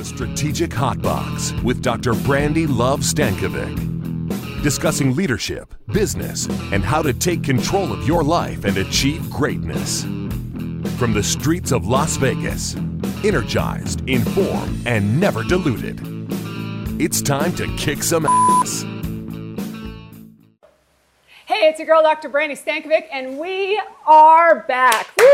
The Strategic Hot Box with Dr. Brandi Love Stankovic. Discussing leadership, business, and how to take control of your life and achieve greatness. From the streets of Las Vegas, energized, informed, and never diluted. It's time to kick some ass. Hey, it's your girl, Dr. Brandi Stankovic, and we are back. Woo!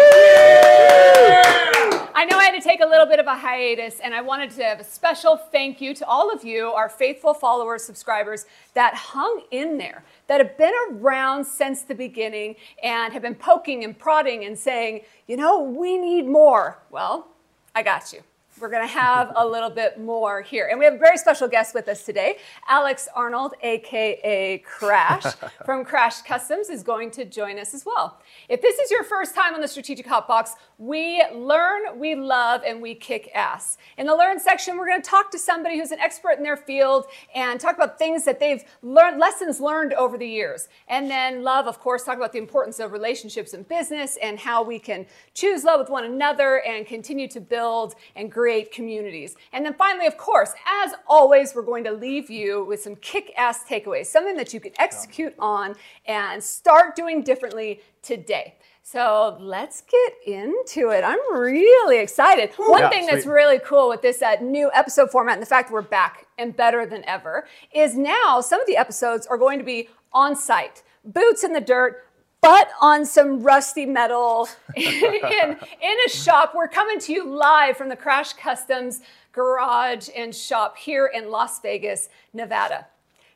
I know I had to take a little bit of a hiatus, and I wanted to have a special thank you to all of you, our faithful followers, subscribers that hung in there, that have been around since the beginning and have been poking and prodding and saying, you know, we need more. Well, I got you. We're going to have a little bit more here. And we have a very special guest with us today. Alex Arnold, aka Krash from Krash Customs, is going to join us as well. If this is your first time on the Strategic Hot Box, we learn, we love, and we kick ass. In the Learn section, we're going to talk to somebody who's an expert in their field and talk about things that they've learned, lessons learned over the years. And then Love, of course, talk about the importance of relationships in business and how we can choose love with one another and continue to build and grow create communities. And then finally, of course, as always, we're going to leave you with some kick ass takeaways, something that you can execute on and start doing differently today. So let's get into it. I'm really excited. One Yeah, thing sweet. that's really cool with this uh, new episode format and the fact that we're back and better than ever is now some of the episodes are going to be on site, boots in the dirt, but on some rusty metal in, in a shop. We're coming to you live from the Krash Customs garage and shop here in Las Vegas, Nevada.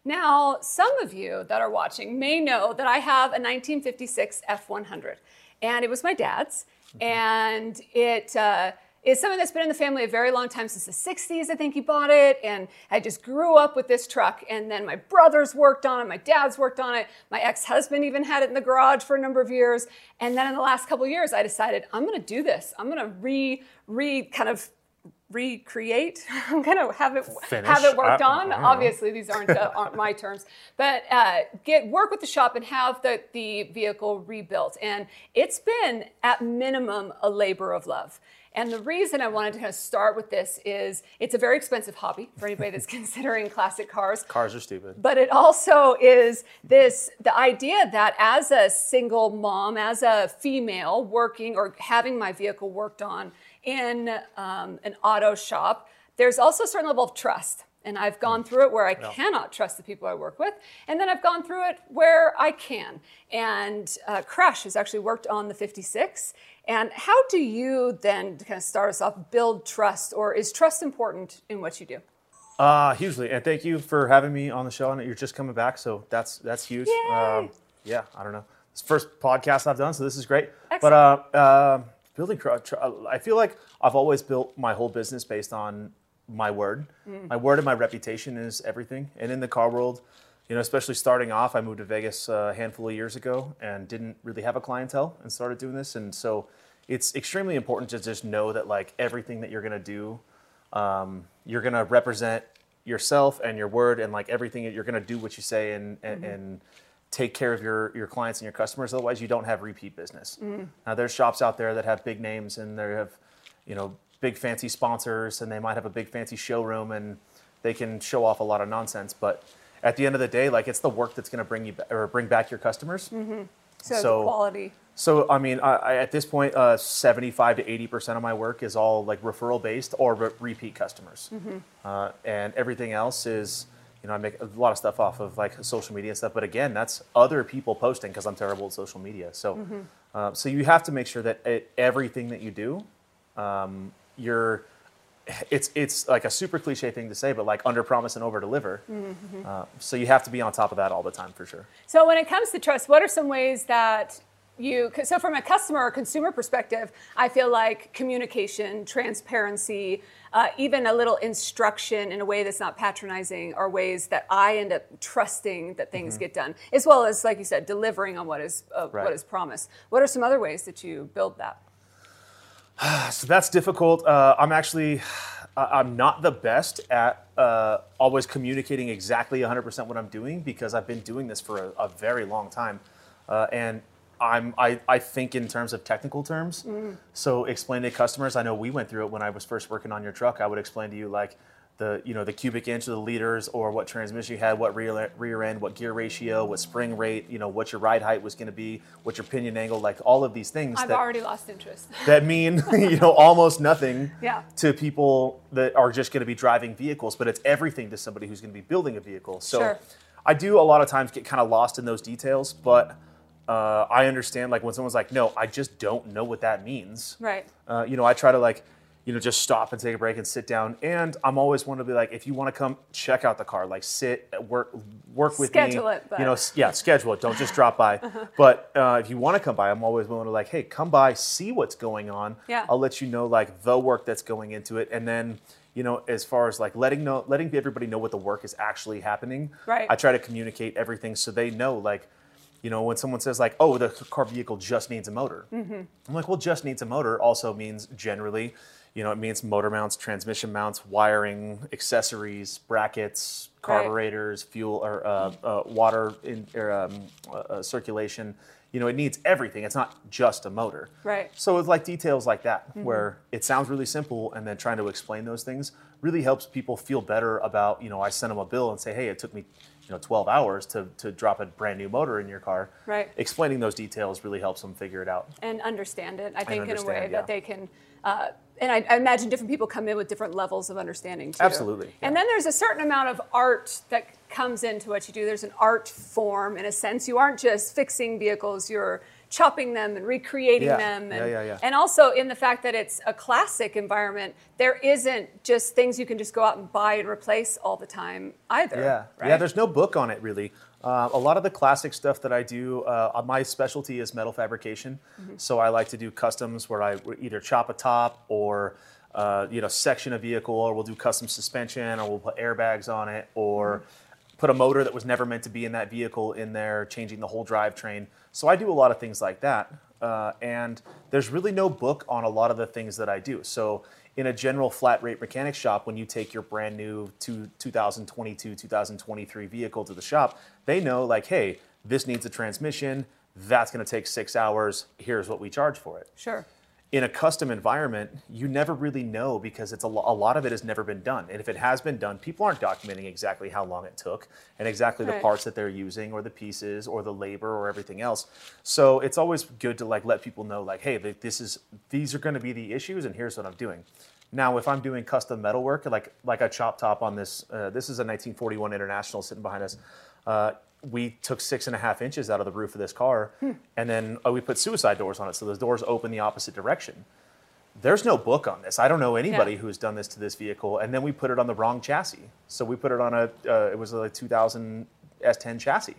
Now, some of you that are watching may know that I have a 1956 F100, and it was my dad's, and it uh, is something that's been in the family a very long time since the 60s. I think he bought it, and I just grew up with this truck. And then my brothers worked on it, my dad's worked on it, my ex-husband even had it in the garage for a number of years. And then in the last couple of years, I decided I'm going to do this. I'm going to re, re, kind of recreate. I'm gonna have it Finish. have it worked I- on. Obviously, these aren't uh, aren't my terms, but uh, get work with the shop and have the the vehicle rebuilt. And it's been at minimum a labor of love. And the reason I wanted to kind of start with this is it's a very expensive hobby for anybody that's considering classic cars. Cars are stupid. But it also is this the idea that as a single mom, as a female working or having my vehicle worked on in um, an auto shop, there's also a certain level of trust. And I've gone through it where I cannot trust the people I work with. And then I've gone through it where I can. And uh, Krash has actually worked on the 56. And how do you then, kind of start us off, build trust? Or is trust important in what you do? Uh, hugely, and thank you for having me on the show. And you're just coming back, so that's that's huge. Um, yeah, I don't know. It's the first podcast I've done, so this is great. Excellent. But uh, uh, building, I feel like I've always built my whole business based on my word. Mm. My word and my reputation is everything. And in the car world, you know, especially starting off, I moved to Vegas a handful of years ago and didn't really have a clientele and started doing this. And so it's extremely important to just know that like everything that you're gonna do um, you're gonna represent yourself and your word and like everything you're gonna do what you say and and, mm-hmm. and take care of your your clients and your customers otherwise you don't have repeat business mm. now there's shops out there that have big names and they have you know big fancy sponsors and they might have a big fancy showroom and they can show off a lot of nonsense but at the end of the day like it's the work that's going to bring you ba- or bring back your customers So, So- the quality. so I mean, I, I, at this point, uh, seventy-five to eighty percent of my work is all like referral based or re- repeat customers, uh, and everything else is, you know, I make a lot of stuff off of like social media and stuff. But again, that's other people posting because I'm terrible at social media. So, uh, so you have to make sure that it, everything that you do, um, you're. It's it's like a super cliche thing to say, but like under promise and over deliver. Uh, so you have to be on top of that all the time for sure. So when it comes to trust, what are some ways that you so from a customer or consumer perspective, I feel like communication, transparency, uh, even a little instruction in a way that's not patronizing are ways that I end up trusting that things get done, as well as like you said, delivering on what is uh, Right. is promised. What are some other ways that you build that? So that's difficult. Uh, I'm actually, I'm not the best at uh, always communicating exactly 100% what I'm doing because I've been doing this for a, a very long time. Uh, and I'm I, I think in terms of technical terms. So explain to customers. I know we went through it when I was first working on your truck. I would explain to you like the you know the cubic inch of the liters or what transmission you had, what rear rear end, what gear ratio, what spring rate, you know what your ride height was going to be, what your pinion angle, like all of these things I've that already lost interest. that mean you know almost nothing Yeah. to people that are just going to be driving vehicles, but it's everything to somebody who's going to be building a vehicle. So Sure. I do a lot of times get kind of lost in those details, but uh, I understand like when someone's like, "No, I just don't know what that means." Right. Uh, you know, I try to like, you know, just stop and take a break and sit down. And I'm always one to be like, if you want to come check out the car, like sit, work, work with Schedule me. it, but- You know, yeah, schedule it. Don't just drop by. But uh, if you want to come by, I'm always willing to like, hey, come by, see what's going on. Yeah. I'll let you know like the work that's going into it, and then. You know, as far as like letting know, letting everybody know what the work is actually happening. Right. I try to communicate everything so they know, like, you know, when someone says like, "Oh, the car vehicle just needs a motor," Mm-hmm. I'm like, "Well, just needs a motor." Also means generally, you know, it means motor mounts, transmission mounts, wiring, accessories, brackets, Right. carburetors, fuel or uh, uh, water in or, um, uh, uh, circulation. You know, it needs everything. It's not just a motor. Right. So it's like details like that, where it sounds really simple, and then trying to explain those things really helps people feel better about. You know, I send them a bill and say, "Hey, it took me, you know, 12 hours to to drop a brand new motor in your car." Right. Explaining those details really helps them figure it out. and understand it. I think in a way yeah. that they can. Uh, and I, I imagine different people come in with different levels of understanding too. Absolutely, And then there's a certain amount of art that comes into what you do. There's an art form in a sense. You aren't just fixing vehicles. You're chopping them and recreating Yeah, them. And, yeah, yeah. and also in the fact that it's a classic environment, there isn't just things you can just go out and buy and replace all the time either. Yeah, right? yeah. There's no book on it really. Uh, a lot of the classic stuff that I do, uh, my specialty is metal fabrication. So I like to do customs where I either chop a top or uh, you know section a vehicle, or we'll do custom suspension, or we'll put airbags on it, or put a motor that was never meant to be in that vehicle in there, changing the whole drivetrain. So I do a lot of things like that. Uh, and there's really no book on a lot of the things that I do. So in a general flat rate mechanic shop, when you take your brand new two, 2022, 2023 vehicle to the shop, they know like, hey, this needs a transmission. That's going to take six hours. Here's what we charge for it Sure. In a custom environment, you never really know because it's a, lo- a lot of it has never been done. And if it has been done, people aren't documenting exactly how long it took and exactly the parts that they're using or the pieces or the labor or everything else. So it's always good to like let people know like, hey, this is these are going to be the issues and here's what I'm doing. Now, if I'm doing custom metal work, like like a chop top on this, uh, this is a 1941 International sitting behind us. Uh, we took six and a half inches out of the roof of this car, and then uh, we put suicide doors on it, so those doors open the opposite direction. There's no book on this. I don't know anybody Yeah. who's done this to this vehicle. And then we put it on the wrong chassis. So we put it on a, uh, it was a 2000 S10 chassis.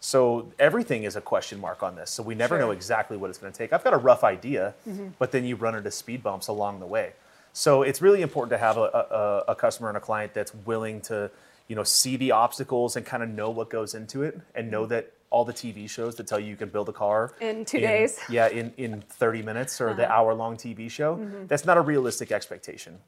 So everything is a question mark on this. So we never know exactly what it's going to take. I've got a rough idea, but then you run into speed bumps along the way. So it's really important to have a, a, a customer and a client that's willing to, you know, see the obstacles and kind of know what goes into it and know that all the TV shows that tell you you can build a car In two days. Uh-huh. yeah, in, in 30 minutes or the hour long TV show, Mm-hmm. that's not a realistic expectation.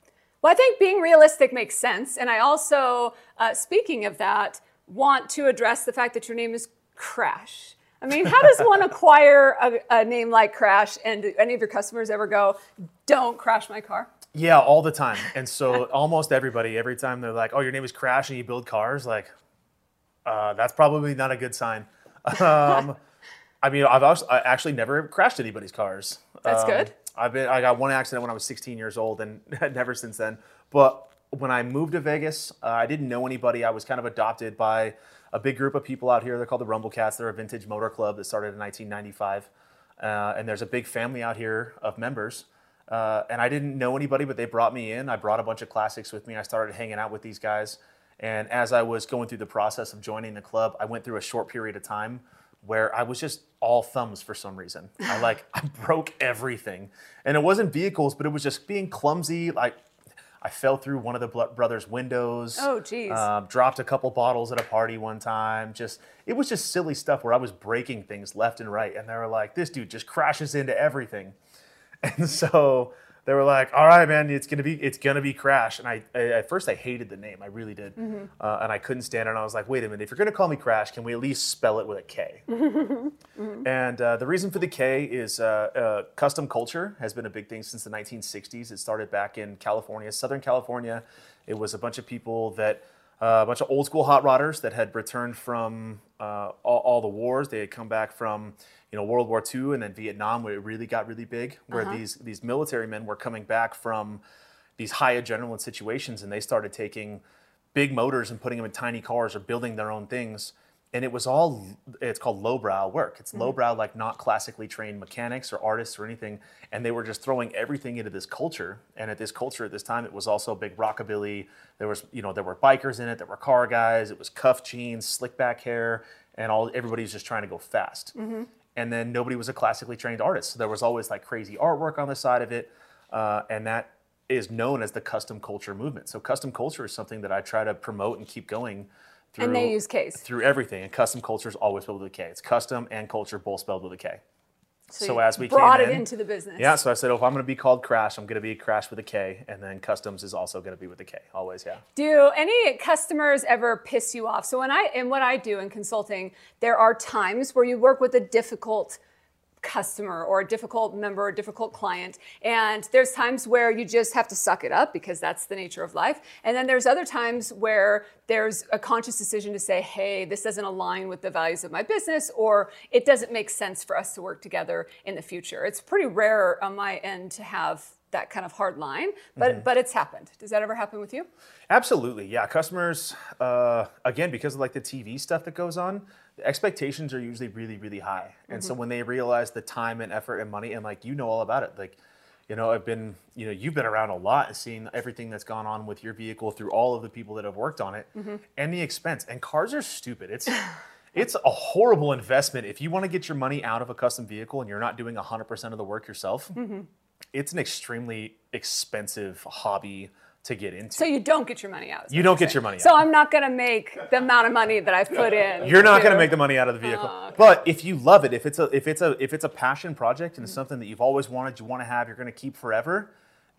Well, I think being realistic makes sense. And I also, uh, speaking of that, want to address the fact that your name is Crash. I mean, how does one acquire a, a name like Crash? And do any of your customers ever go, don't crash my car? Yeah, all the time. And so almost everybody, every time they're like, "Oh, your name is Crash and you build cars," like, uh, that's probably not a good sign. Um, I mean, I've also, I actually never crashed anybody's cars. That's Um, good. I've been, I got one accident when I was 16 years old, and never since then. But when I moved to Vegas, uh, I didn't know anybody. I was kind of adopted by a big group of people out here. They're called the Rumble Cats. They're a vintage motor club that started in 1995, uh, and there's a big family out here of members. Uh, and I didn't know anybody, but they brought me in. I brought a bunch of classics with me. I started hanging out with these guys. And as I was going through the process of joining the club, I went through a short period of time where I was just all thumbs for some reason. I like I broke everything, and it wasn't vehicles, but it was just being clumsy. Like I fell through one of the brothers' windows. Oh, geez. Um, dropped a couple bottles at a party one time. Just it was just silly stuff where I was breaking things left and right, and they were like, "This dude just crashes into everything." And so they were like, "All right, man, it's gonna be it's gonna be Crash." And I, I at first I hated the name, I really did, Mm-hmm. uh, and I couldn't stand it. And I was like, "Wait a minute, if you're gonna call me Crash, can we at least spell it with a K?" Mm-hmm. And uh, the reason for the K is uh, uh, custom culture has been a big thing since the 1960s. It started back in California, Southern California. It was a bunch of people that. Uh, a bunch of old school hot rodders that had returned from uh, all, all the wars. They had come back from, you know, World War II and then Vietnam, where it really got really big. Where these these military men were coming back from these high adrenaline situations, and they started taking big motors and putting them in tiny cars or building their own things. And it was all it's called lowbrow work. It's lowbrow, like not classically trained mechanics or artists or anything. And they were just throwing everything into this culture. And at this culture at this time, it was also big rockabilly. There was, you know, there were bikers in it, there were car guys, it was cuff jeans, slick back hair, and all everybody was just trying to go fast. And then nobody was a classically trained artist. So there was always like crazy artwork on the side of it. Uh, and that is known as the custom culture movement. So custom culture is something that I try to promote and keep going through And they use Ks. through everything. And custom culture is always spelled with a K. It's custom and culture both spelled with a K. So, you as we brought came it in- into the business. Yeah, so I said, oh, if I'm going to be called Crash, I'm going to be Crash with a K, and then Customs is also going to be with a K. Always, yeah. Do any customers ever piss you off? So when I and what I do in consulting, there are times where you work with a difficult customer or a difficult member, a difficult client, and there's times where you just have to suck it up because that's the nature of life. And then there's other times where there's a conscious decision to say, "Hey, this doesn't align with the values of my business or it doesn't make sense for us to work together in the future." It's pretty rare on my end to have that kind of hard line, but but it's happened. Does that ever happen with you? Absolutely, yeah. Customers, uh, again, because of like the TV stuff that goes on, expectations are usually really, really high. And so mm-hmm. when they realize the time and effort and money, and like you know all about it, like, you know, I've been, you know, you've been around a lot and seen everything that's gone on with your vehicle through all of the people that have worked on it, mm-hmm. and the expense. And cars are stupid. It's it's a horrible investment if you want to get your money out of a custom vehicle and you're not doing 100% of the work yourself. Mm-hmm. It's an extremely expensive hobby to get into. So you don't get your money out. You don't get saying. your money out. So. I'm not going to make the amount of money that I've put in. You're not going to make the money out of the vehicle. Oh, okay. But if you love it, if it's a if it's a if it's a passion project Mm-hmm. and it's something that you've always wanted, you want to have, you're going to keep forever,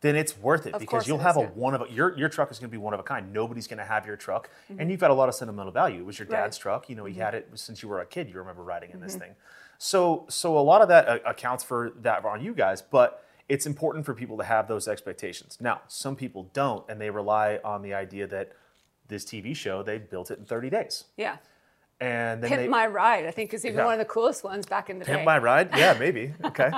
then it's worth it Of because you'll it have is, a yeah. one of a, your your truck is going to be one of a kind. Nobody's going to have your truck, and you've got a lot of sentimental value. It was your Mm-hmm. Right. Mm-hmm. dad's truck. You know, he had it since you were a kid. You remember riding in this thing. So so a lot of that uh, accounts for that on you guys, but it's important for people to have those expectations. Now, some people don't, and they rely on the idea that this TV show they built it in 30 days, Yeah. and then Pimp they My Ride, I think, is even Yeah. one of the coolest ones back in the Pimp day. my ride? Yeah, maybe. Okay.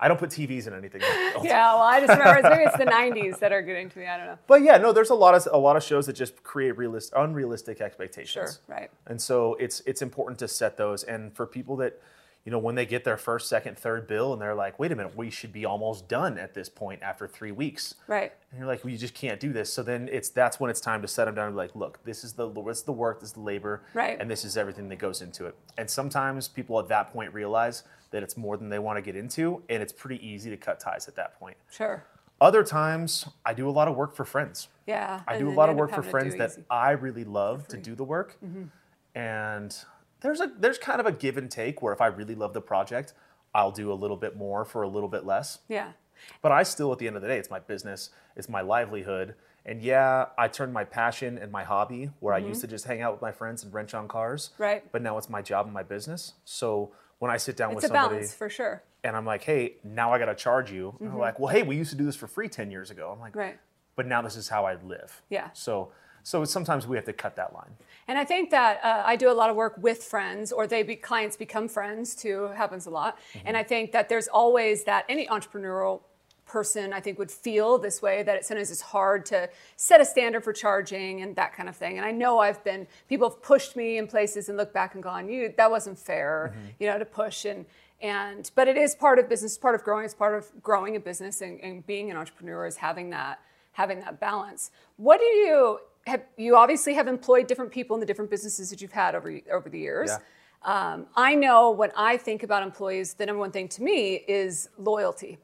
I don't put TVs in anything. yeah, well, I just remember it's- maybe it's the 90s that are getting to me. I don't know. But yeah, no, there's a lot of a lot of shows that just create realist, unrealistic expectations. Sure, right. And so it's it's important to set those. And for people that, you know, when they get their first, second, third bill, and they're like, "Wait a minute, we should be almost done at this point after three weeks." Right. And you're like, "Well, you just can't do this." So then it's that's when it's time to set them down and be like, "Look, this is the what's the work, this is the labor, Right. and this is everything that goes into it." And sometimes people at that point realize that it's more than they want to get into, and it's pretty easy to cut ties at that point. Sure. Other times, I do a lot of work for friends. Yeah. I do a lot of work for friends that easy. Mm-hmm. I really love to do the work. And there's a there's kind of a give and take where if I really love the project, I'll do a little bit more for a little bit less. Yeah. But I still at the end of the day, it's my business, it's my livelihood. And yeah, I turned my passion and my hobby where I used to just hang out with my friends and wrench on cars. Mm-hmm. Right. But now it's my job and my business. So when I sit down It's with a somebody balance for sure. and I'm like, hey, now I got to charge you. And they're like, well, hey, we used to do this for free 10 years ago. I'm like, Mm-hmm. Right. but now this is how I live. Yeah. So so sometimes we have to cut that line. And I think that uh, I do a lot of work with friends, or they be, clients become friends too. Happens a lot. Mm-hmm. And I think that there's always that any entrepreneurial person I think would feel this way that it sometimes it's hard to set a standard for charging and that kind of thing. And I know I've been people have pushed me in places and look back and gone, you that wasn't fair, Mm-hmm. you know, to push and and but it is part of business, part of growing, it's part of growing a business and, and being an entrepreneur is having that having that balance. What do you have? You obviously have employed different people in the different businesses that you've had over over the years. Yeah. Um, I know when I think about employees, the number one thing to me is loyalty.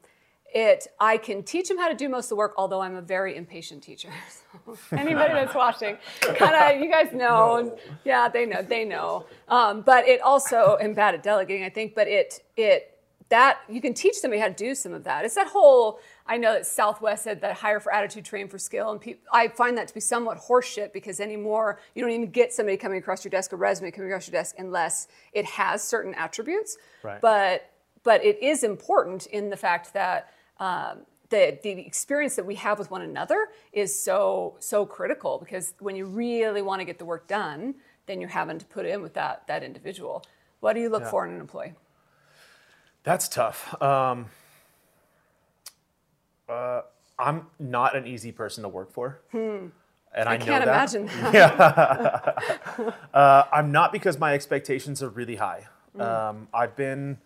It I can teach them how to do most of the work, although I'm a very impatient teacher. Anybody that's watching, kind of you guys know, yeah, they know, they know. Um, but it also I'm bad at delegating, I think. But it it that you can teach somebody how to do some of that. It's that whole I know that Southwest said that hire for attitude, train for skill, and pe- I find that to be somewhat horseshit because anymore you don't even get somebody coming across your desk, a resume coming across your desk, unless it has certain attributes. Right. But but it is important in the fact that. Um, the, the experience that we have with one another is so so critical because when you really want to get the work done, then you're having to put in with that that individual. What do you look Yeah. for in an employee? That's tough. Um, uh, I'm not an easy person to work for. And I, I can't that. imagine that. Uh, I'm not because my expectations are really high. Mm. Um, I've been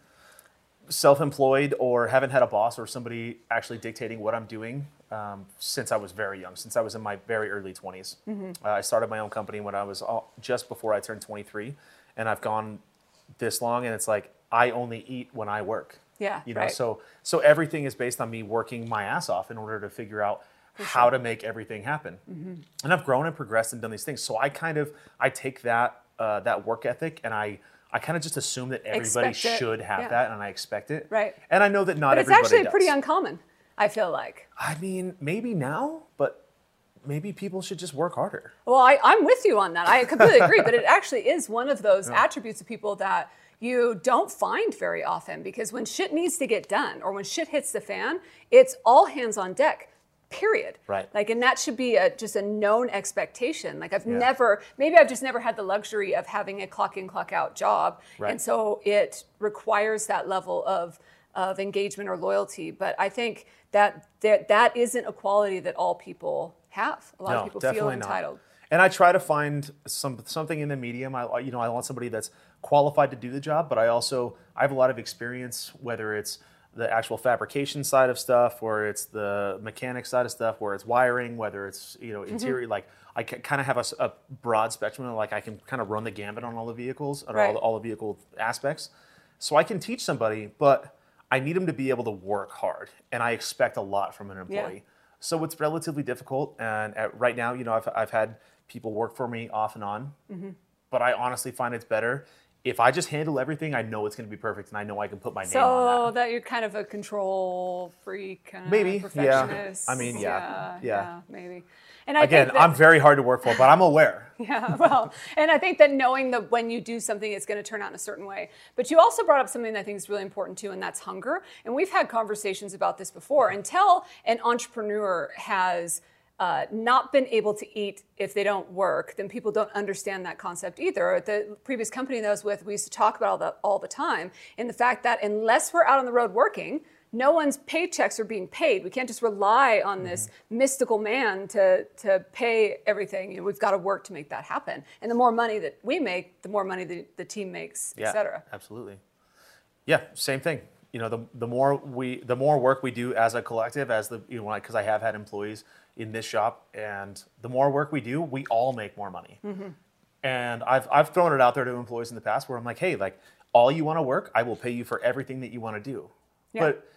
self-employed or haven't had a boss or somebody actually dictating what I'm doing um, since I was very young, since I was in my very early 20s. Mm-hmm. Uh, I started my own company when I was all, just before I turned 23, and I've gone this long, and it's like I only eat when I work. Yeah, you know, right. so so everything is based on me working my ass off in order to figure out how to make everything happen. Mm-hmm. And I've grown and progressed and done these things. So I kind of I take that uh, that work ethic and I I kind of just assume that everybody Expect it. should have Yeah. that, and I expect it. Right. And I know that not but it's actually does. pretty uncommon. I feel like. I mean, maybe now, but maybe people should just work harder. Well, I, I'm with you on that. I completely agree. But it actually is one of those attributes of people that you don't find very often because when shit needs to get done or when shit hits the fan, it's all hands on deck. Period. Right. Like, and that should be a, just a known expectation. Like, I've never, maybe I've just never had the luxury of having a clock in, clock out job, Right. and so it requires that level of of engagement or loyalty. But I think that that, that isn't a quality that all people have. A lot of people feel entitled. And I try to find some something in the medium. I you know I want somebody that's qualified to do the job, but I also I have a lot of experience, whether it's the actual fabrication side of stuff, or it's the mechanic side of stuff, where it's wiring, whether it's you know Mm-hmm. interior. Like I kind of have a broad spectrum. Of, like I can kind of run the gambit on all the vehicles, or all, Right. the, all the vehicle aspects. So I can teach somebody, but I need them to be able to work hard, and I expect a lot from an Yeah. employee. So it's relatively difficult. And at, right now, you know, I've, I've had people work for me off and on, Mm-hmm. but I honestly find it's better if I just handle everything. I know it's going to be perfect, and I know I can put my name So on that. that you're kind of a control freak, kind of Maybe, yeah. perfectionist. I mean, yeah, yeah. maybe. And I Again, think that, I'm very hard to work for, but I'm aware. yeah, well, and I think that knowing that when you do something, it's going to turn out in a certain way. But you also brought up something that I think is really important too, and that's hunger. And we've had conversations about this before. Until an entrepreneur has uh, not been able to eat if they don't work, then people don't understand that concept either. The previous company that I was with, we used to talk about all that all the time, in the fact that unless we're out on the road working, no one's paychecks are being paid. We can't just rely on this mystical man to, to pay everything. You know, we've got to work to make that happen. And the more money that we make, the more money the, the team makes, et cetera. Absolutely. Yeah, same thing. You know, the, the more we the more work we do as a collective, as the you know, because I have had employees in this shop, and the more work we do, we all make more money. Mm-hmm. And I've I've thrown it out there to employees in the past where I'm like, hey, like all you want to work, I will pay you for everything that you want to do. Yeah. But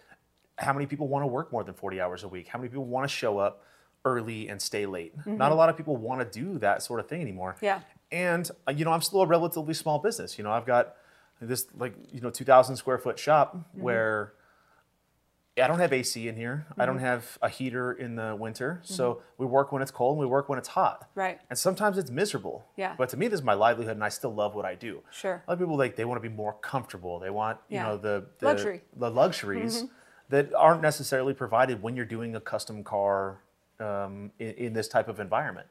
how many people want to work more than 40 hours a week? How many people want to show up early and stay late? Not a lot of people want to do that sort of thing anymore. Mm-hmm. Yeah. And uh, you know, I'm still a relatively small business. You know, I've got this like you know 2,000 square foot shop Mm-hmm. where I don't have AC in here. I Mm-hmm. don't have a heater in the winter. So we work when it's cold and we work when it's hot. Right. And sometimes it's miserable. Yeah. But to me, this is my livelihood, and I still love what I do. Sure. A lot of people like they want to be more comfortable. They want you know the, the Luxury. Mm-hmm. the luxuries that aren't necessarily provided when you're doing a custom car um, in, in this type of environment.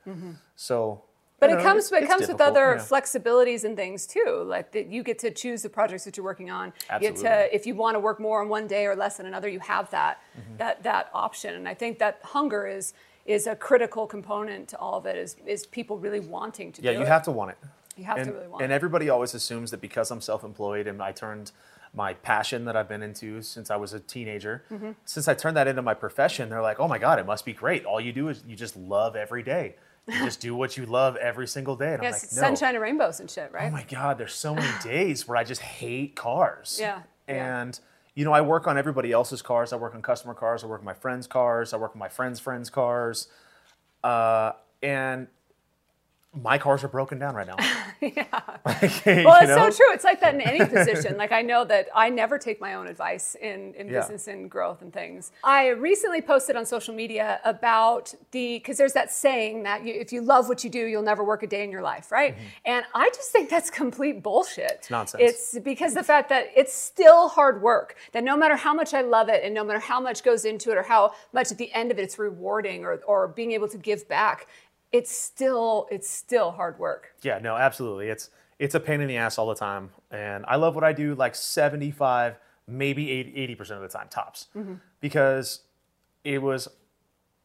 So. But you it know, comes, it comes with other yeah. flexibilities and things too. Like that you get to choose the projects that you're working on. You get Absolutely. to, if you want to work more on one day or less on another, you have that Mm-hmm. that that option. And I think that hunger is is a critical component to all of it. Is is people really wanting to do it. Yeah, you it. have to want it. You have to and, really want it. And it. everybody always assumes that because I'm self-employed and I turned my passion that I've been into since I was a teenager, Mm-hmm. since I turned that into my profession, they're like, "Oh my God, it must be great. All you do is you just love every day. You just do what you love every single day." And Yes, I'm like, "No." sunshine and rainbows and shit, right? Oh my God, there's so many days where I just hate cars. Yeah, yeah. And you know, I work on everybody else's cars. I work on customer cars. I work on my friends' cars. I work on my friends' friends' cars. Uh, and my cars are broken down right now. yeah. Like, Well, it's know? so true. It's like that in any position. Like I know that I never take my own advice in, in Yeah. business and growth and things. I recently posted on social media about the because there's that saying that you, if you love what you do, you'll never work a day in your life, right? And I just think that's complete bullshit. It's Mm-hmm. nonsense. It's because the fact that it's still hard work. That no matter how much I love it and no matter how much goes into it or how much at the end of it it's rewarding or or being able to give back, it's still it's still hard work. Yeah, no, absolutely. It's it's a pain in the ass all the time, and I love what I do like seventy five, maybe 80 percent of the time tops, mm-hmm. because it was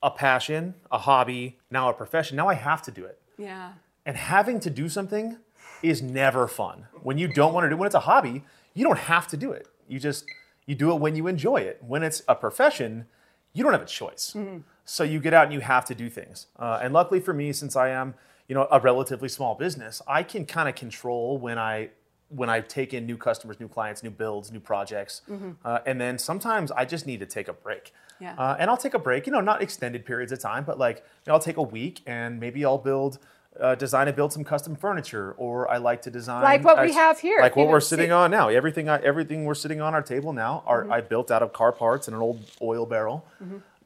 a passion, a hobby, now a profession. Now I have to do it, Yeah. and having to do something is never fun. When you don't want to do, when it's a hobby, you don't have to do it. You just you do it when you enjoy it. When it's a profession, you don't have a choice. Mm-hmm. So you get out and you have to do things. Uh, and luckily for me, since I am you know a relatively small business, I can kind of control when I when I take in new customers, new clients, new builds, new projects, uh, and then sometimes I just need to take a break. Yeah. Uh, and I'll take a break, you know, not extended periods of time, but like you know, I'll take a week and maybe I'll build, uh, design and build some custom furniture, or I like to design Like what we have here, like what we're sitting see. on now. Everything, I, everything we're sitting on our table now, are I built out of car parts and an old oil barrel.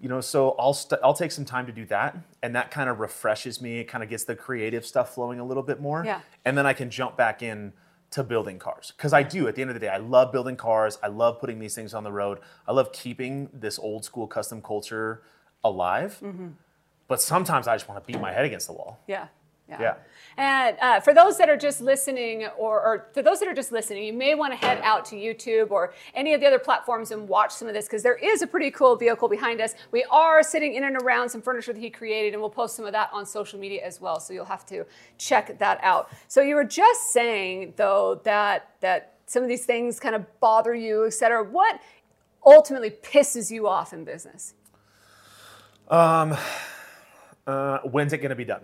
You know, so I'll st- I'll take some time to do that, and that kind of refreshes me. It kind of gets the creative stuff flowing a little bit more. Yeah. And then I can jump back in to building cars because I do. At the end of the day, I love building cars. I love putting these things on the road. I love keeping this old school custom culture alive. Mm-hmm. But sometimes I just want to beat my head against the wall. Yeah. Yeah. Yeah. And uh, for those that are just listening, or, or for those that are just listening, you may want to head out to YouTube or any of the other platforms and watch some of this because there is a pretty cool vehicle behind us. We are sitting in and around some furniture that he created, and we'll post some of that on social media as well. So you'll have to check that out. So you were just saying though that that some of these things kind of bother you, et cetera. What ultimately pisses you off in business? Uh, when's it going to be done?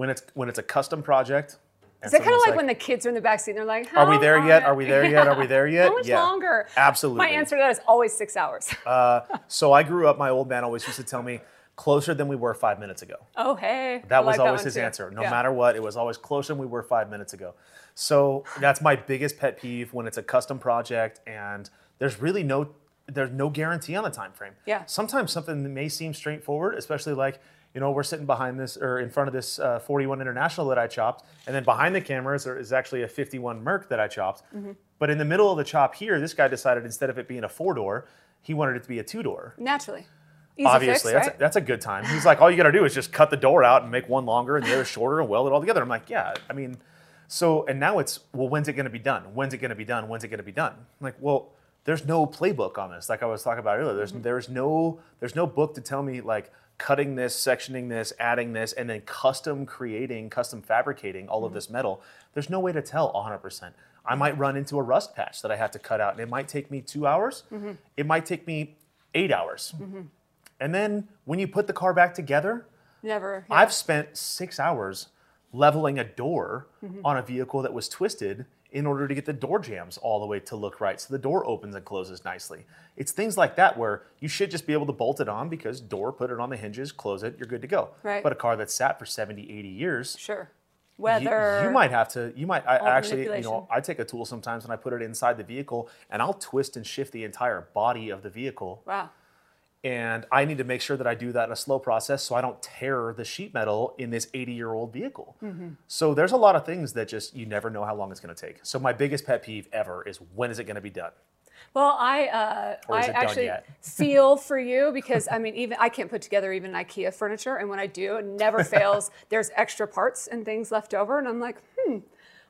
When it's when it's a custom project. Is it kind of like, when the kids are in the backseat and they're like, Are we there long- yet? Are we there yet? Are we there yet?" How much Yeah. longer? Absolutely. My answer to that is always six hours. Uh, so I grew up. My old man always used to tell me, "Closer than we were five minutes ago." oh, hey. That I was like always one his too. answer. No Yeah. matter what, it was always closer than we were five minutes ago. So that's my biggest pet peeve when it's a custom project and there's really no there's no guarantee on the time frame. Yeah. Sometimes something that may seem straightforward, especially like you know we're sitting behind this or in front of this uh, 41 International that I chopped, and then behind the cameras there is actually a 51 Merc that I chopped. Mm-hmm. But in the middle of the chop here, this guy decided instead of it being a four door, he wanted it to be a two door Naturally. Easy obviously fix, that's, right? a, that's a good time he's like all you got to do is just cut the door out and make one longer and the other shorter and weld it all together i'm like yeah i mean so and now it's well when's it going to be done when's it going to be done when's it going to be done I'm like well there's no playbook on this like i was talking about earlier there's Mm-hmm. there's no there's no book to tell me like cutting this sectioning this adding this and then custom creating custom fabricating all Mm-hmm. of this metal there's no way to tell 100% i might run into a rust patch that i have to cut out and it might take me two hours Mm-hmm. it might take me eight hours and then when you put the car back together, Never. yeah. I've spent six hours leveling a door Mm-hmm. on a vehicle that was twisted in order to get the door jambs all the way to look right so the door opens and closes nicely. It's things like that where you should just be able to bolt it on because door, put it on the hinges, close it, you're good to go. Right. But a car that's sat for 70, 80 years, Sure. you- Weather. You, might have to. You might. I actually, you know, I take a tool sometimes and I put it inside the vehicle, and I'll twist and shift the entire body of the vehicle Wow. And I need to make sure that I do that in a slow process so I don't tear the sheet metal in this 80 year old vehicle. Mm-hmm. So there's a lot of things that just you never know how long it's going to take. So my biggest pet peeve ever is when is it going to be done? Well, I uh, I is it done actually feel for you because I mean, even I can't put together even IKEA furniture, and when I do, it never fails. There's extra parts and things left over, and I'm like, hmm,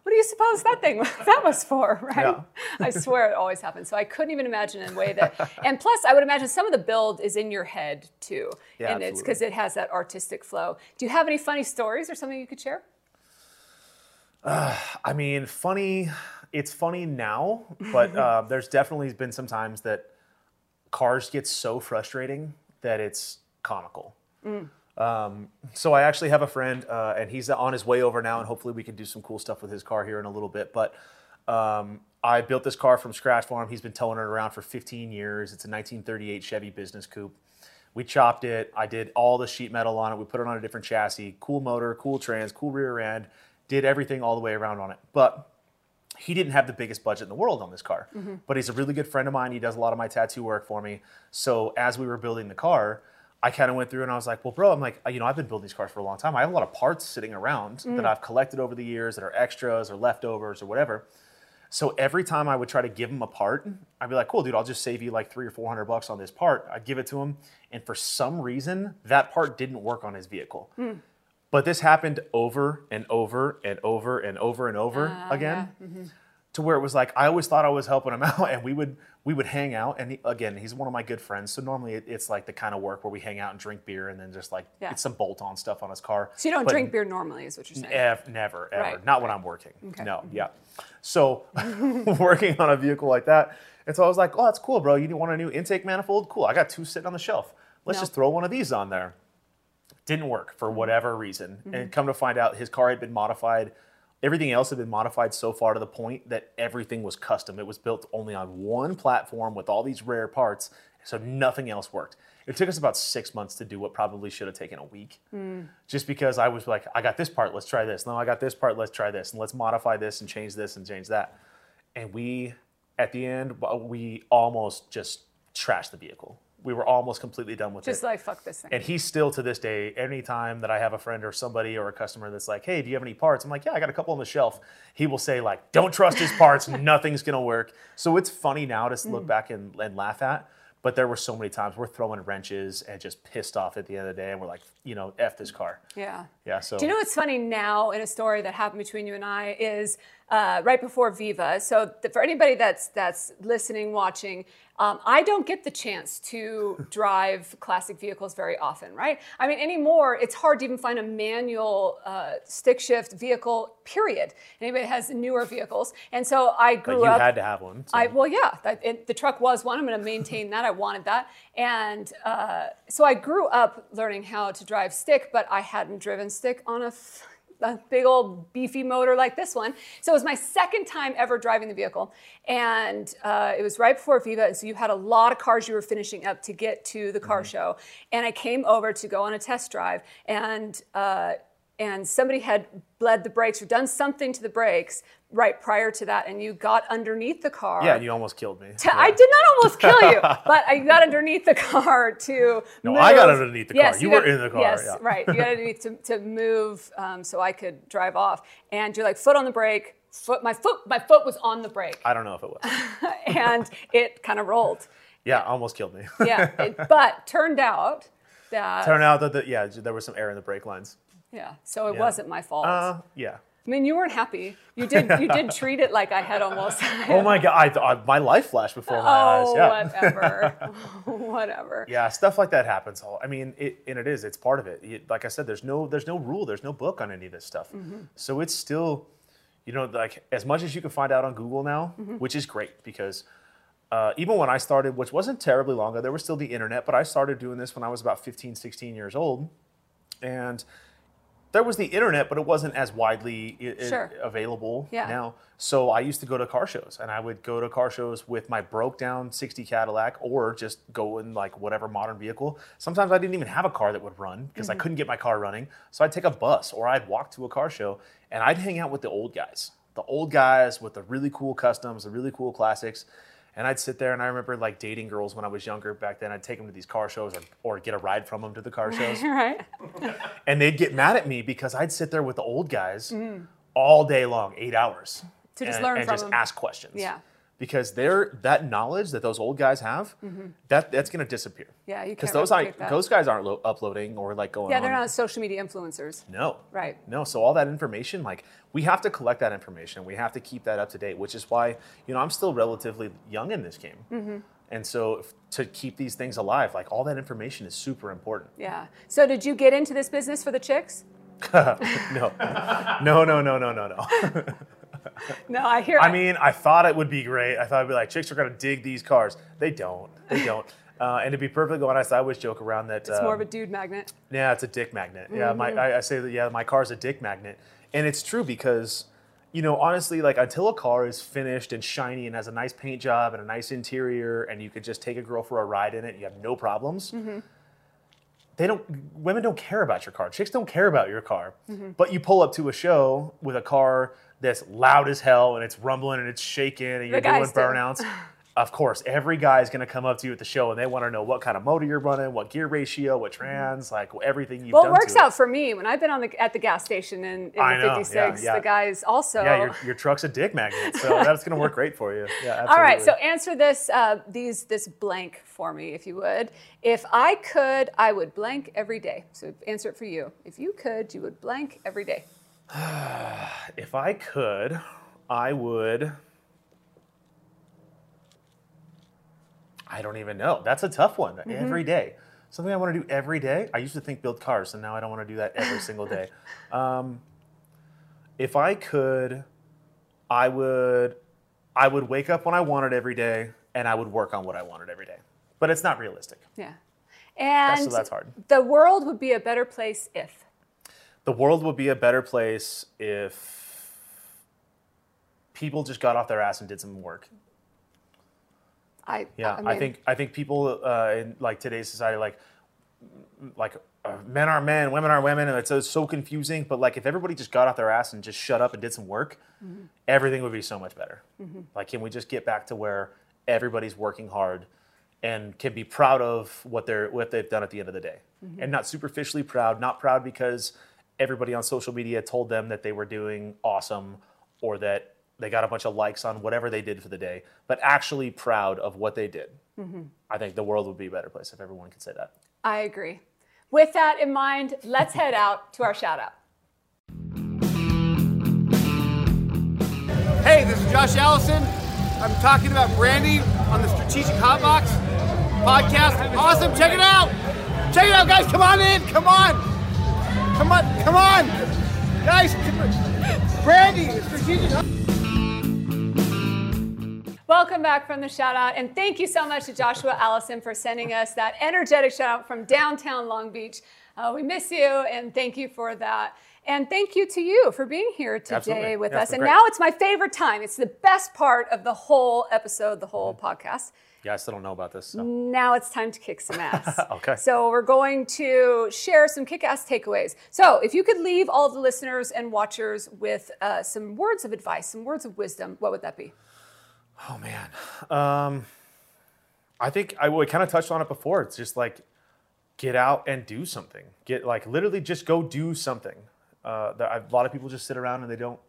what do you suppose that thing that was for, right? Yeah. I swear it always happens. So I couldn't even imagine in a way that, and plus, I would imagine some of the build is in your head too, Yeah, and it's because it has that artistic flow. Do you have any funny stories or something you could share? I mean, funny. It's funny now, but uh, there's definitely been some times that cars get so frustrating that it's comical. Um, so I actually have a friend, uh, and he's on his way over now, and hopefully we can do some cool stuff with his car here in a little bit. But um, I built this car from scratch for him. He's been towing it around for 15 years. It's a 1938 Chevy Business Coupe. We chopped it. I did all the sheet metal on it. We put it on a different chassis. Cool motor, cool trans, cool rear end. Did everything all the way around on it. But he didn't have the biggest budget in the world on this car. Mm-hmm. But he's a really good friend of mine. He does a lot of my tattoo work for me. So as we were building the car, I kind of went through and I was like, well, bro, I'm like, you know, I've been building these cars for a long time. I have a lot of parts sitting around Mm. that I've collected over the years that are extras or leftovers or whatever. So every time I would try to give him a part, I'd be like, cool, dude, I'll just save you like three or 400 bucks on this part. I'd give it to him. And for some reason, that part didn't work on his vehicle. Hmm. But this happened over and over and over and over and over Ah, again Mm-hmm. To where it was like I always thought I was helping him out, and we would we would hang out. And he, again, he's one of my good friends, so normally it, it's like the kind of work where we hang out and drink beer, and then just like Yeah. it's some bolt on stuff on his car. So you don't But drink beer normally, is what you're saying. ev- never, ever, Right, not when I'm working. Okay. No, yeah. So working on a vehicle like that, and so I was like, oh, that's cool, bro. You want a new intake manifold? Cool. I got two sitting on the shelf. Let's No. just throw one of these on there didn't work for whatever reason. Mm-hmm. And come to find out, his car had been modified. Everything else had been modified so far to the point that everything was custom. It was built only on one platform with all these rare parts, so nothing else worked. It took us about six months to do what probably should have taken a week. Hmm. Just because I was like, I got this part, let's try this. No, I got this part, let's try this. And let's modify this and change this and change that. And we, at the end, we almost just trashed the vehicle. We were almost completely done with it. Just like fuck this thing. And he's still to this day, anytime that I have a friend or somebody or a customer that's like, hey, do you have any parts? I'm like, yeah, I got a couple on the shelf. He will say, like, don't trust his parts, nothing's gonna work. So it's funny now to Mm. look back and, and laugh at. But there were so many times we're throwing wrenches and just pissed off at the end of the day, and we're like, you know, F this car. yeah. Yeah, so Do you know what's funny now in a story that happened between you and I is uh, right before Viva. So th- for anybody that's that's listening, watching, um, I don't get the chance to drive classic vehicles very often, right? I mean, anymore, it's hard to even find a manual uh, stick shift vehicle. Period. Anybody has newer vehicles, and so I but grew you up. You had to have one. so- I well, yeah, that, it, the truck was one. I'm going to maintain that. I wanted that, and uh, so I grew up learning how to drive stick, but I hadn't driven stick on a, f- a big old beefy motor like this one. So it was my second time ever driving the vehicle, and uh, it was right before Viva, and so you had a lot of cars you were finishing up to get to the car show, and I came over to go on a test drive, and. Uh, and somebody had bled the brakes or done something to the brakes right prior to that, and you got underneath the car. yeah, you almost killed me. To- I did not almost kill you, but I got underneath the car to. No, I got underneath the Yes, car. You were got- in the car, Yes, yeah. right. You got underneath to, to move um, so I could drive off, and you're like foot on the brake. Foot, my foot, my foot was on the brake, I don't know if it was. and it kind of rolled. Yeah, almost killed me. Yeah, it, but turned out that Turned out that the, yeah, there was some air in the brake lines. yeah, so it Yeah. wasn't my fault. Uh, yeah. I mean, you weren't happy. You did. You did treat it like I had almost. Oh my god, I, I, my life flashed before my eyes. Oh, Yeah. whatever. whatever. Yeah, stuff like that happens. All I mean, it, and it is. It's part of it. Like I said, there's no there's no rule. There's no book on any of this stuff. Mm-hmm. So it's still, you know, like as much as you can find out on Google now, Mm-hmm. which is great because uh, even when I started, which wasn't terribly long ago, there was still the internet. But I started doing this when I was about 15, 16 years old, and there was the internet, but it wasn't as widely i- i- available Yeah. now. So I used to go to car shows, and I would go to car shows with my broke down '60 Cadillac, or just go in like whatever modern vehicle. Sometimes I didn't even have a car that would run because Mm-hmm. I couldn't get my car running. So I'd take a bus, or I'd walk to a car show, and I'd hang out with the old guys, the old guys with the really cool customs, the really cool classics. And I'd sit there, and I remember like dating girls when I was younger back then. I'd take them to these car shows, or, or get a ride from them to the car shows Right. and they'd get mad at me because I'd sit there with the old guys all day long, eight hours, Mm. To just and, learn and from just them. ask questions. Yeah. Because they're that knowledge that those old guys have, that that's gonna disappear. Mm-hmm. Yeah, you because can't those I, replicate that. those guys aren't lo- uploading or like going. Yeah, they're on. not social media influencers. No. Right. No. So all that information, like we have to collect that information. We have to keep that up to date, which is why you know I'm still relatively young in this game. Mm-hmm. And so if, to keep these things alive, like all that information is super important. Yeah. So did you get into this business for the chicks? No. no. No. No. No. No. No. No, I hear. I mean, I thought it would be great. I thought it'd be like chicks are gonna dig these cars. They don't. They don't. Uh, and to be perfectly honest, I always joke around that. it's more of um, a dude magnet. Yeah, it's a dick magnet. Yeah, my I, I say that. Yeah, my car's a dick magnet, and it's true because, you know, honestly, like until a car is finished and shiny and has a nice paint job and a nice interior, and you could just take a girl for a ride in it, you have no problems. they don't women don't care about your car. Chicks don't care about your car. But you pull up to a show with a car that's loud as hell and it's rumbling and it's shaking and you're doing burnouts. Of course, every guy is going to come up to you at the show and they want to know what kind of motor you're running, what gear ratio, what trans, like everything you've Well, it works out for me when I've been on the at the gas station in, in the 56. yeah, yeah. The guys also. Yeah, your, your truck's a dick magnet, so that's going to work great for you. Yeah, absolutely. All right, so answer this uh, these this blank for me, if you would. If I could, I would blank every day. So answer it for you. If you could, you would blank every day. if I could, I would. I don't even know. That's a tough one. Mm-hmm. Every day. Something I want to do every day. I used to think build cars, and now I don't want to do that every single day. Um, if I could, I would, I would wake up when I wanted every day, and I would work on what I wanted every day. But it's not realistic. Yeah. And so that's hard. the world would be a better place if. The world would be a better place if people just got off their ass and did some work. I, Yeah, I, mean, think I think people uh, in like today's society, like like uh, men are men, women are women, and it's uh, so confusing. But like, if everybody just got off their ass and just shut up and did some work, Mm-hmm. everything would be so much better. Like, can we just get back to where everybody's working hard and can be proud of what they're what they've done at the end of the day, Mm-hmm. and not superficially proud, not proud because everybody on social media told them that they were doing awesome or that they got a bunch of likes on whatever they did for the day, but actually proud of what they did. Mm-hmm. I think the world would be a better place if everyone could say that. I agree. With that in mind, let's head out to our shout out. Hey, this is Josh Allison. I'm talking about Brandi on the Strategic Hotbox podcast. Awesome, check it out. Check it out, guys. Come on in. Come on. Come on. Come on. Guys. Brandi, Strategic Hot- Welcome back from the shout out, and thank you so much to Joshua Allison for sending us that energetic shout out from downtown Long Beach. Uh, we miss you, and thank you for that. And thank you to you for being here today Absolutely. with Yeah, us. And great. now it's my favorite time. It's the best part of the whole episode, the whole Mm-hmm. podcast. Yeah, I still don't know about this. So. Now it's time to kick some ass. Okay. So we're going to share some kick-ass takeaways. So if you could leave all the listeners and watchers with uh, some words of advice, some words of wisdom, what would that be? Oh man, um, I think I we kind of touched on it before. It's just like get out and do something. Get like literally just go do something. Uh, a lot of people just sit around and they don't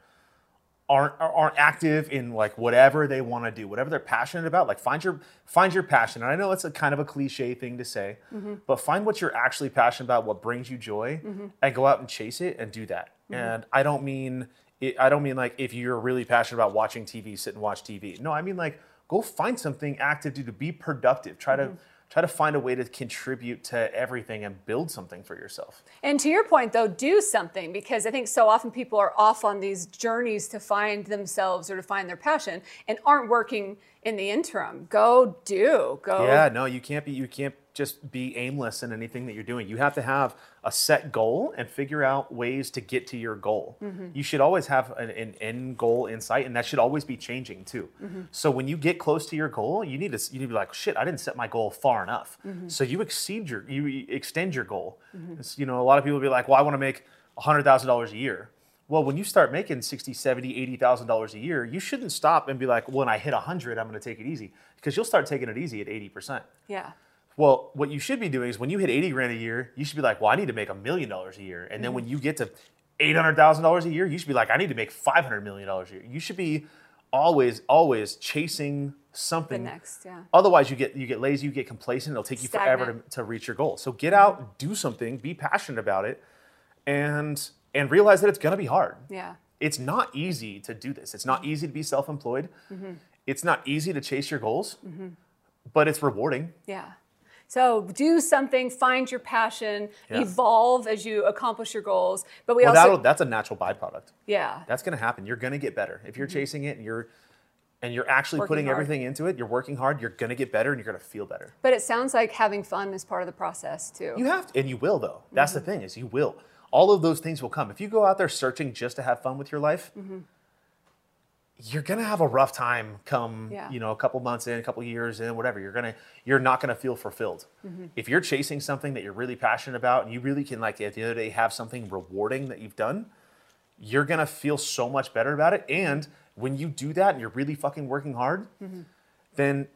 aren't aren't active in like whatever they want to do, whatever they're passionate about. Like find your find your passion. And I know it's a kind of a cliche thing to say, mm-hmm. but find what you're actually passionate about, what brings you joy, mm-hmm. and go out and chase it and do that. Mm-hmm. And I don't mean it, I don't mean like if you're really passionate about watching TV, sit and watch TV. No, I mean like go find something active to do. Be productive. Try to try to find a way to contribute to everything and build something for yourself. And to your point, though, do something because I think so often people are off on these journeys to find themselves or to find their passion and aren't working in the interim. Go do. Go. Yeah, no, you can't be you can't just be aimless in anything that you're doing. You have to have a set goal and figure out ways to get to your goal. Mm-hmm. You should always have an, an end goal in sight, and that should always be changing too. Mm-hmm. So when you get close to your goal, you need to you need to be like, shit, I didn't set my goal far enough. Mm-hmm. So you exceed your you extend your goal. It's, you know, a lot of people be like, well, I want to make hundred thousand dollars a year. Well, when you start making 60, 70, 80,000 dollars a year, you shouldn't stop and be like, when I hit 100, I'm going to take it easy because you'll start taking it easy at 80%. Yeah. Well, what you should be doing is when you hit 80 grand a year, you should be like, well, I need to make a million dollars a year. And then when mm-hmm. you get to $800,000 a year, you should be like, I need to make $500 million a year. You should be always, always chasing something. The next, yeah. Otherwise, you get you get lazy, you get complacent. It'll take you forever to, to reach your goal. So get mm-hmm. out, do something, be passionate about it, and and realize that it's going to be hard. Yeah. It's not easy to do this. It's not mm-hmm. easy to be self-employed. Mm-hmm. It's not easy to chase your goals, but it's rewarding. Yeah. So do something, find your passion, evolve as you accomplish your goals. But we Well, also that's a natural byproduct. yeah, That's going to happen. You're going to get better if you're chasing it and you're and you're actually Mm-hmm. Working putting hard. everything into it. You're working hard. You're going to get better and you're going to feel better. but it sounds like having fun is part of the process too. You have to, and you will though. That's Mm-hmm. the thing is you will. All of those things will come if you go out there searching just to have fun with your life. Mm-hmm. You're gonna have a rough time come Yeah. you know a couple months in, a couple years in, whatever. You're gonna you're not gonna feel fulfilled. Mm-hmm. If you're chasing something that you're really passionate about and you really can like at the end of the day have something rewarding that you've done, you're gonna feel so much better about it. And when you do that and you're really fucking working hard, Mm-hmm. then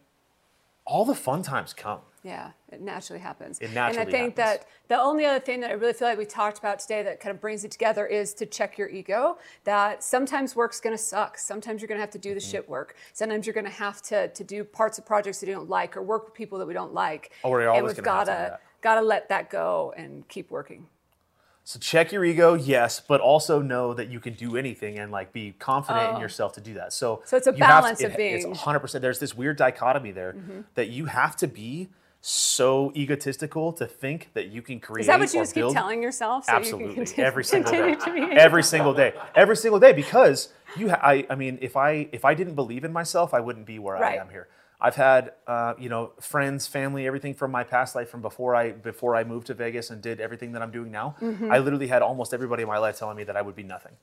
all the fun times come. Yeah, it naturally happens. It naturally and I think happens. that the only other thing that I really feel like we talked about today that kind of brings it together is to check your ego. That sometimes work's going to suck. Sometimes you're going to have to do the Mm-hmm. shit work. Sometimes you're going to have to to do parts of projects that you don't like or work with people that we don't like. Oh, we're and always we've gonna have to gotta gotta let that go and keep working. So check your ego, yes, but also know that you can do anything and like be confident in Oh. yourself to do that. So, So it's a balance of it- being- It's 100. percent There's this weird dichotomy there that you have to be so egotistical to think that you can create. Is that what you just keep telling yourself? So Absolutely, you can continue, every single day, continue to be every single day, every single day. Because you, ha- I, I mean, if I if I didn't believe in myself, I wouldn't be where Right. I am here. I've had, uh, you know, friends, family, everything from my past life, from before I before I moved to Vegas and did everything that I'm doing now. Mm-hmm. I literally had almost everybody in my life telling me that I would be nothing,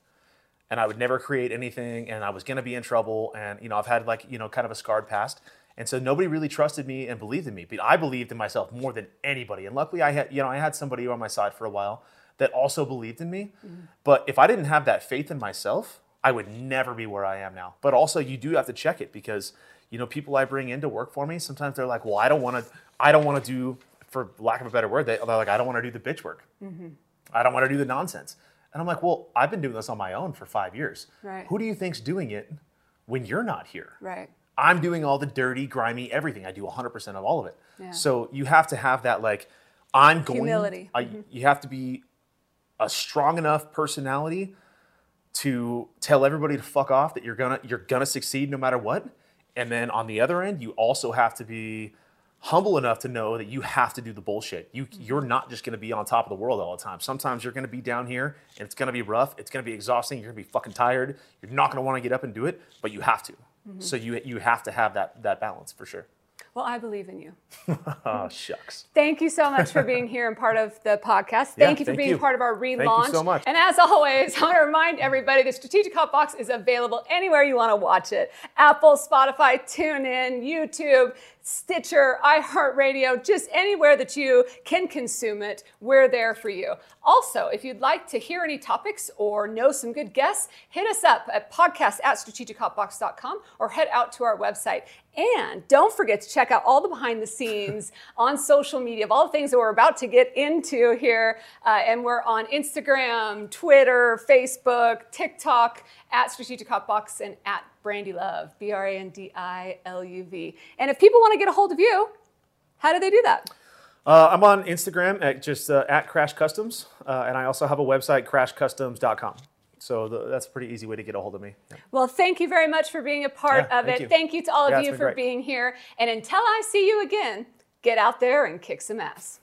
and I would never create anything, and I was going to be in trouble. And you know, I've had like you know, kind of a scarred past. And so nobody really trusted me and believed in me, but I believed in myself more than anybody. And luckily, I had you know I had somebody on my side for a while that also believed in me. Mm. But if I didn't have that faith in myself, I would never be where I am now. But also, you do have to check it because you know people I bring in to work for me. Sometimes they're like, "Well, I don't want to. I don't want to do, for lack of a better word, they, they're like, I don't want to do the bitch work. Mm-hmm. I don't want to do the nonsense." And I'm like, "Well, I've been doing this on my own for five years. Right. Who do you think's doing it when you're not here?" right. I'm doing all the dirty, grimy everything. I do 100% of all of it. Yeah. So you have to have that like I'm going Humility. I, mm-hmm. you have to be a strong enough personality to tell everybody to fuck off that you're to you're to succeed no matter what. And then on the other end, you also have to be humble enough to know that you have to do the bullshit. You mm-hmm. you're not just to be on top of the world all the time. Sometimes you're to be down here and it's to be rough. It's to be exhausting. You're to be fucking tired. You're not to want to get up and do it, but you have to. So you you have to have that that balance for sure. Well, I believe in you. Oh shucks. Thank you so much for being here and part of the podcast. Yeah, Thank you for thank being you. part of our relaunch. Thank you so much. And as always, I want to remind everybody the Strategic Hot Box is available anywhere you want to watch it Apple, Spotify, TuneIn, YouTube, Stitcher, iHeartRadio, just anywhere that you can consume it. We're there for you. Also, if you'd like to hear any topics or know some good guests, hit us up at podcast at strategichotbox.com or head out to our website. And don't forget to check out all the behind the scenes on social media of all the things that we're about to get into here. Uh, and we're on Instagram, Twitter, Facebook, TikTok at Strategic Hot Box and at Brandi Luv, B R A N D I L U V. And if people want to get a hold of you, how do they do that? Uh, I'm on Instagram at just uh, at Krash Customs, uh, and I also have a website krashcustoms.com. So the, that's a pretty easy way to get a hold of me. Yeah. Well, thank you very much for being a part Yeah, of thank it. you. Thank you to all of you for great. being here. And until I see you again, get out there and kick some ass.